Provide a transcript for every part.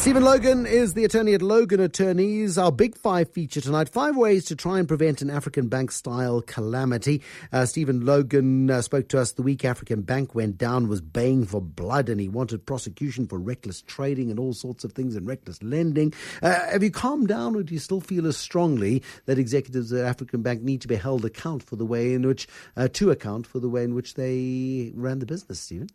Stephen Logan is the attorney at Logan Attorneys. Our Big Five feature tonight five ways to try and prevent an African bank style calamity. Uh, Stephen Logan uh, spoke to us the week African Bank went down, was baying for blood, and he wanted prosecution for reckless trading and all sorts of things and reckless lending. Uh, have you calmed down, or do you still feel as strongly that executives at African Bank need to be held account for the way in which, uh, to account for the way in which they ran the business, Stephen?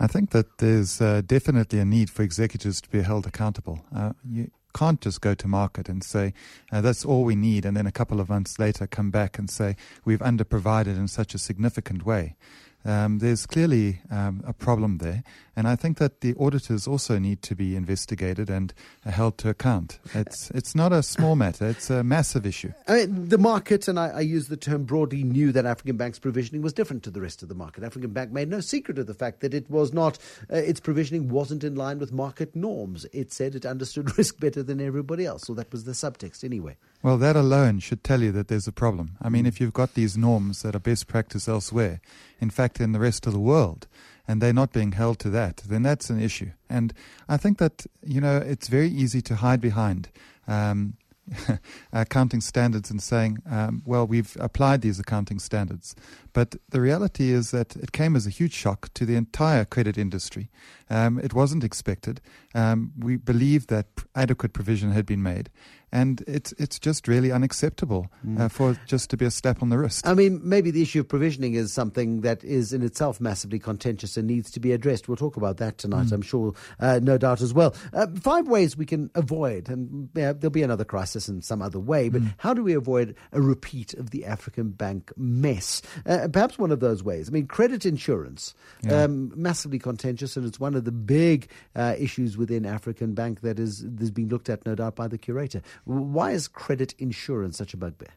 I think that there's uh, definitely a need for executives to be held accountable. Uh, you can't just go to market and say, uh, that's all we need, and then a couple of months later come back and say, we've underprovided in such a significant way. Um, there's clearly um, a problem there, and I think that the auditors also need to be investigated and held to account. It's it's not a small matter; it's a massive issue. I mean, the market, and I, I, use the term broadly, knew that African Bank's provisioning was different to the rest of the market. African Bank made no secret of the fact that it was not uh, its provisioning wasn't in line with market norms. It said it understood risk better than everybody else, so that was the subtext anyway. Well, that alone should tell you that there's a problem. I mean, if you've got these norms that are best practice elsewhere, in fact, in the rest of the world, and they're not being held to that, then that's an issue. And I think that, you know, it's very easy to hide behind um, accounting standards and saying, um, well, we've applied these accounting standards. But the reality is that it came as a huge shock to the entire credit industry. Um, it wasn't expected. Um, we believe that adequate provision had been made. And it's it's just really unacceptable mm. uh, for just to be a slap on the wrist. I mean, maybe the issue of provisioning is something that is in itself massively contentious and needs to be addressed. We'll talk about that tonight, mm. I'm sure, uh, no doubt as well. Uh, five ways we can avoid, and there'll be another crisis in some other way, but mm. how do we avoid a repeat of the African bank mess? Uh, perhaps one of those ways. I mean, credit insurance, yeah. um, massively contentious, and it's one of the big uh, issues within African bank that is, is being looked at, no doubt, by the curator. Why is credit insurance such a bugbear?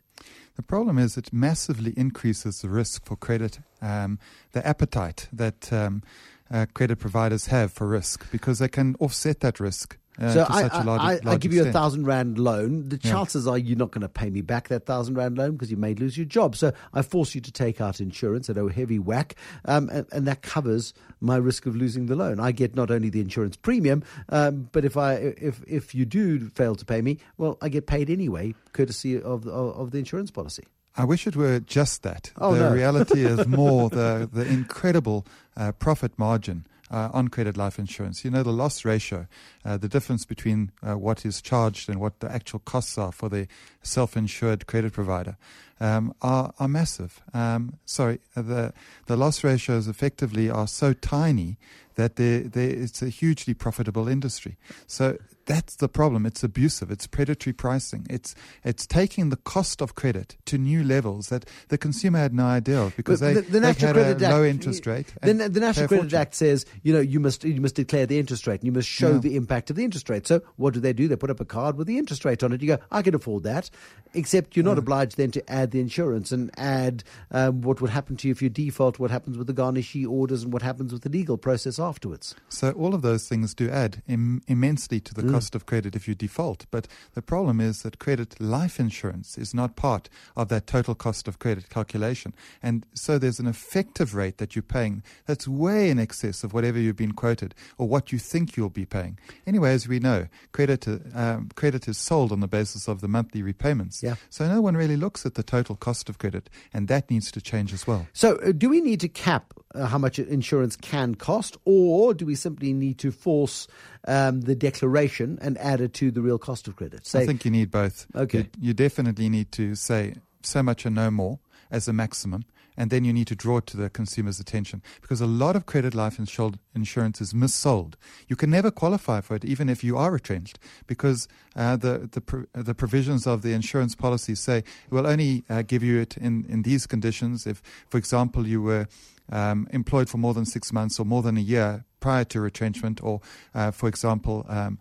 The problem is it massively increases the risk for credit, um, the appetite that um, uh, credit providers have for risk because they can offset that risk uh, so I, I, large, I, I, give you a thousand rand loan. The chances yeah. are you're not going to pay me back that thousand rand loan because you may lose your job. So I force you to take out insurance at a heavy whack, um, and, and, that covers my risk of losing the loan. I get not only the insurance premium, um, but if I if if you do fail to pay me, well, I get paid anyway, courtesy of of, of the insurance policy. I wish it were just that. Oh, the no. reality is more the the incredible uh, profit margin uh, on credit life insurance. You know, the loss ratio, uh, the difference between uh, what is charged and what the actual costs are for the self insured credit provider. Um, are, are massive. Um, sorry, the the loss ratios effectively are so tiny that they're, they're, it's a hugely profitable industry. So that's the problem. It's abusive. It's predatory pricing. It's it's taking the cost of credit to new levels that the consumer had no idea of because they, the, the they had a Act, low interest rate. The, the National Credit Act says you know you must you must declare the interest rate and you must show yeah. the impact of the interest rate. So what do they do? They put up a card with the interest rate on it. You go, I can afford that, except you're not obliged then to add the insurance and add um, what would happen to you if you default, what happens with the garnishee orders, and what happens with the legal process afterwards. So all of those things do add Im- immensely to the mm. cost of credit if you default. But the problem is that credit life insurance is not part of that total cost of credit calculation. And so there's an effective rate that you're paying that's way in excess of whatever you've been quoted or what you think you'll be paying. Anyway, as we know, credit, um, credit is sold on the basis of the monthly repayments. Yeah. So no one really looks at the total cost of credit, and that needs to change as well. So, uh, do we need to cap uh, how much insurance can cost, or do we simply need to force um, the declaration and add it to the real cost of credit? Say, I think you need both. Okay. You, you definitely need to say so much and no more as a maximum and then you need to draw it to the consumer's attention because a lot of credit life insurance is missold. You can never qualify for it, even if you are retrenched, because uh, the the, the provisions of the insurance policy say we'll only uh, give you it in, in these conditions if, for example, you were um, employed for more than six months or more than a year prior to retrenchment, or, uh, for example, um,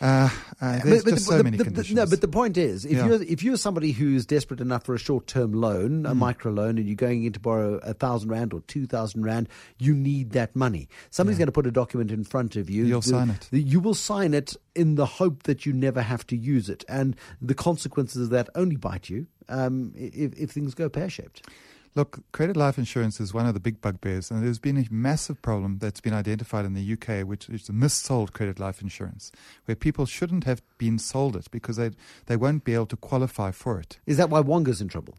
uh, uh, there's but, but just so the, many the, conditions. no, but the point is, if yeah. you're if you're somebody who's desperate enough for a short term loan, a mm. micro loan, and you're going in to borrow a thousand rand or two thousand rand, you need that money. Somebody's yeah. going to put a document in front of you. You'll the, sign it. You will sign it in the hope that you never have to use it, and the consequences of that only bite you um, if, if things go pear shaped. Look, credit life insurance is one of the big bugbears, and there's been a massive problem that's been identified in the UK, which is the missold credit life insurance, where people shouldn't have been sold it because they they won't be able to qualify for it. Is that why Wonga's in trouble?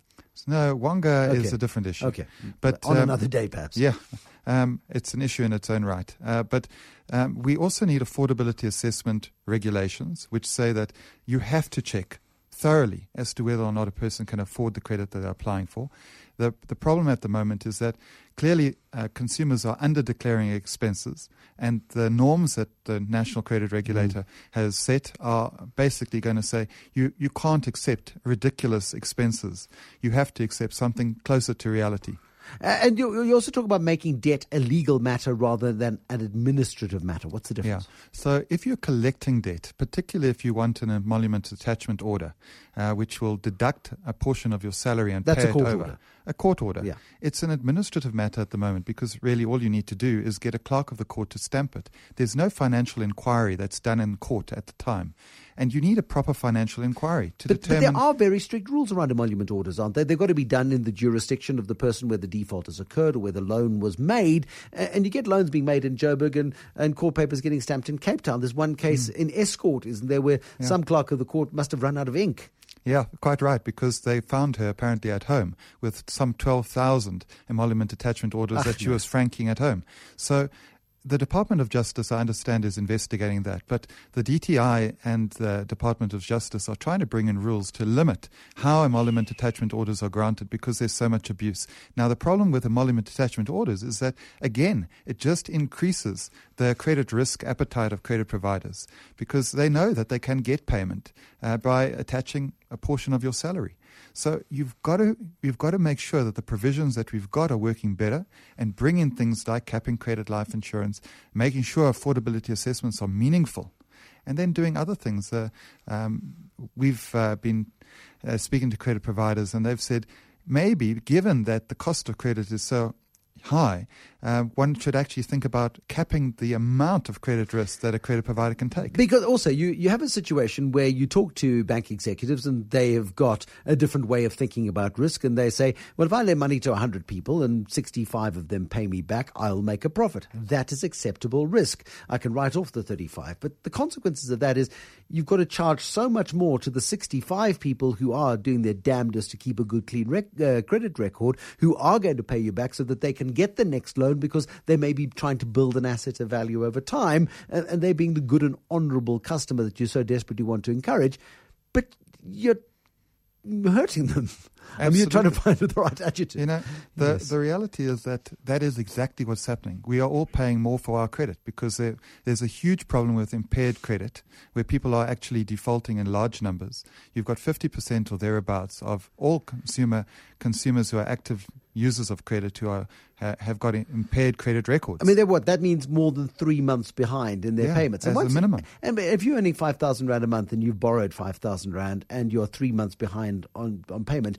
No, Wonga Okay. is a different issue. Okay. But, on um, another day, perhaps. Yeah, um, it's an issue in its own right. Uh, but um, we also need affordability assessment regulations, which say that you have to check thoroughly as to whether or not a person can afford the credit that they're applying for. The, the problem at the moment is that clearly uh, consumers are under declaring expenses, and the norms that the National Credit Regulator has set are basically going to say you, you can't accept ridiculous expenses. You have to accept something closer to reality. And you, you also talk about making debt a legal matter rather than an administrative matter. What's the difference? Yeah. So if you're collecting debt, particularly if you want an emolument attachment order, uh, which will deduct a portion of your salary and That's pay a court it over, order. a court order. Yeah. It's an administrative matter at the moment because really all you need to do is get a clerk of the court to stamp it. There's no financial inquiry that's done in court at the time. And you need a proper financial inquiry to But, but determine. there are very strict rules around emolument orders, aren't there? They've got to be done in the jurisdiction of the person where the default has occurred or where the loan was made. And you get loans being made in Joburg and, and court papers getting stamped in Cape Town. There's one case Hmm. in Estcourt, isn't there, where some clerk of the court must have run out of ink. Yeah, quite right, because they found her apparently at home with some 12,000 emolument attachment orders Ach, that she no. was franking at home. So the Department of Justice, I understand, is investigating that, but the DTI and the Department of Justice are trying to bring in rules to limit how emolument attachment orders are granted because there's so much abuse. Now, the problem with emolument attachment orders is that, again, it just increases the credit risk appetite of credit providers because they know that they can get payment uh, by attaching a portion of your salary. So you've got to you've got to make sure that the provisions that we've got are working better and bring in things like capping credit life insurance, making sure affordability assessments are meaningful, and then doing other things. Uh, um, we've uh, been uh, speaking to credit providers, and they've said maybe given that the cost of credit is so high, uh, one should actually think about capping the amount of credit risk that a credit provider can take. Because also, you, you have a situation where you talk to bank executives and they have got a different way of thinking about risk. And they say, well, if I lend money to 100 people and 65 of them pay me back, I'll make a profit. That is acceptable risk. I can write off the 35. But the consequences of that is you've got to charge so much more to the 65 people who are doing their damnedest to keep a good, clean rec- uh, credit record, who are going to pay you back so that they can get the next loan because they may be trying to build an asset of value over time and, and they're being the good and honorable customer that you so desperately want to encourage. But you're hurting them. I mean, you're trying to find the right adjective. You know, the, Yes. the reality is that that is exactly what's happening. We are all paying more for our credit because there, there's a huge problem with impaired credit where people are actually defaulting in large numbers. You've got 50% or thereabouts of all consumer consumers who are active users of credit who are ha, have got impaired credit records. I mean, they're what? That means more than three months behind in their Yeah, payments. as a once- minimum. And if you're earning 5,000 Rand a month and you've borrowed 5,000 Rand and you're three months behind on, on payment,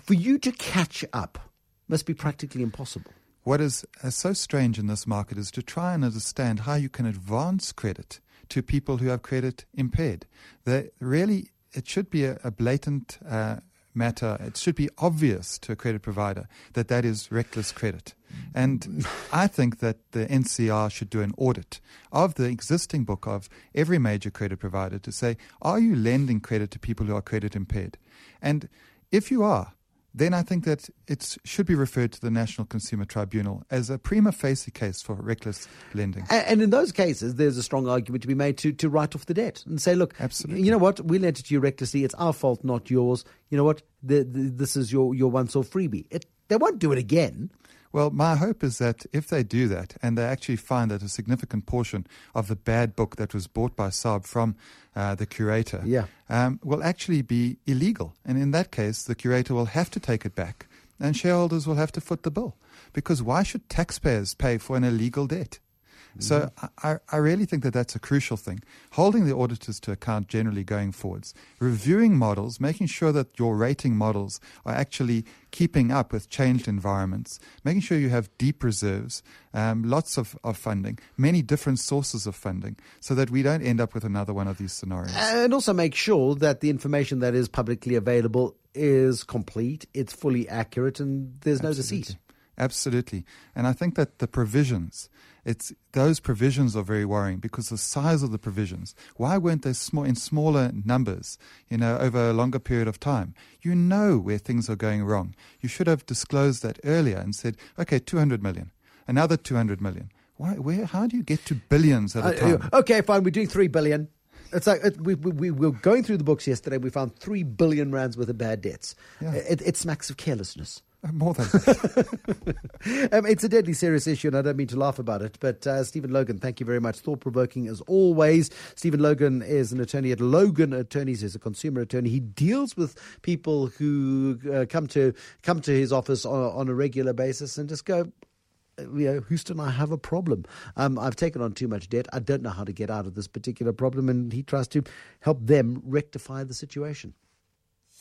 for you to catch up must be practically impossible. What is uh, so strange in this market is to try and understand how you can advance credit to people who have credit impaired. They really, it should be a, a blatant uh, matter. It should be obvious to a credit provider that that is reckless credit. And I think that the NCR should do an audit of the existing book of every major credit provider to say, are you lending credit to people who are credit impaired? And if you are, then I think that it should be referred to the National Consumer Tribunal as a prima facie case for reckless lending. And, and in those cases, there's a strong argument to be made to, to write off the debt and say, look, Absolutely. you know what? We lent it to you recklessly. It's our fault, not yours. You know what? The, the, this is your, your once off freebie. It, they won't do it again. Well, my hope is that if they do that and they actually find that a significant portion of the bad book that was bought by SARB from uh, the curator Yeah. um, will actually be illegal. And in that case, the curator will have to take it back and shareholders will have to foot the bill. Because why should taxpayers pay for an illegal debt? So mm-hmm. I, I really think that that's a crucial thing. Holding the auditors to account generally going forwards, reviewing models, making sure that your rating models are actually keeping up with changed environments, making sure you have deep reserves, um, lots of, of funding, many different sources of funding, so that we don't end up with another one of these scenarios. And also make sure that the information that is publicly available is complete, it's fully accurate, and there's no deceit. Absolutely. And I think that the provisions, it's those provisions are very worrying because the size of the provisions. Why weren't they small in smaller numbers, you know, over a longer period of time? You know where things are going wrong. You should have disclosed that earlier and said, okay, 200 million, another 200 million. Why, where, how do you get to billions at a uh, time? okay, fine, we're doing 3 billion. It's like it, we, we, we were going through the books yesterday. We found three billion rands worth of bad debts. Yeah. It, it smacks of carelessness. More than um, it's a deadly serious issue, and I don't mean to laugh about it. But uh, Stephen Logan, thank you very much. Thought provoking as always. Stephen Logan is an attorney at Logan Attorneys. He's a consumer attorney. He deals with people who uh, come to come to his office on, on a regular basis and just go, you know, Houston, I have a problem. Um, I've taken on too much debt. I don't know how to get out of this particular problem. And he tries to help them rectify the situation.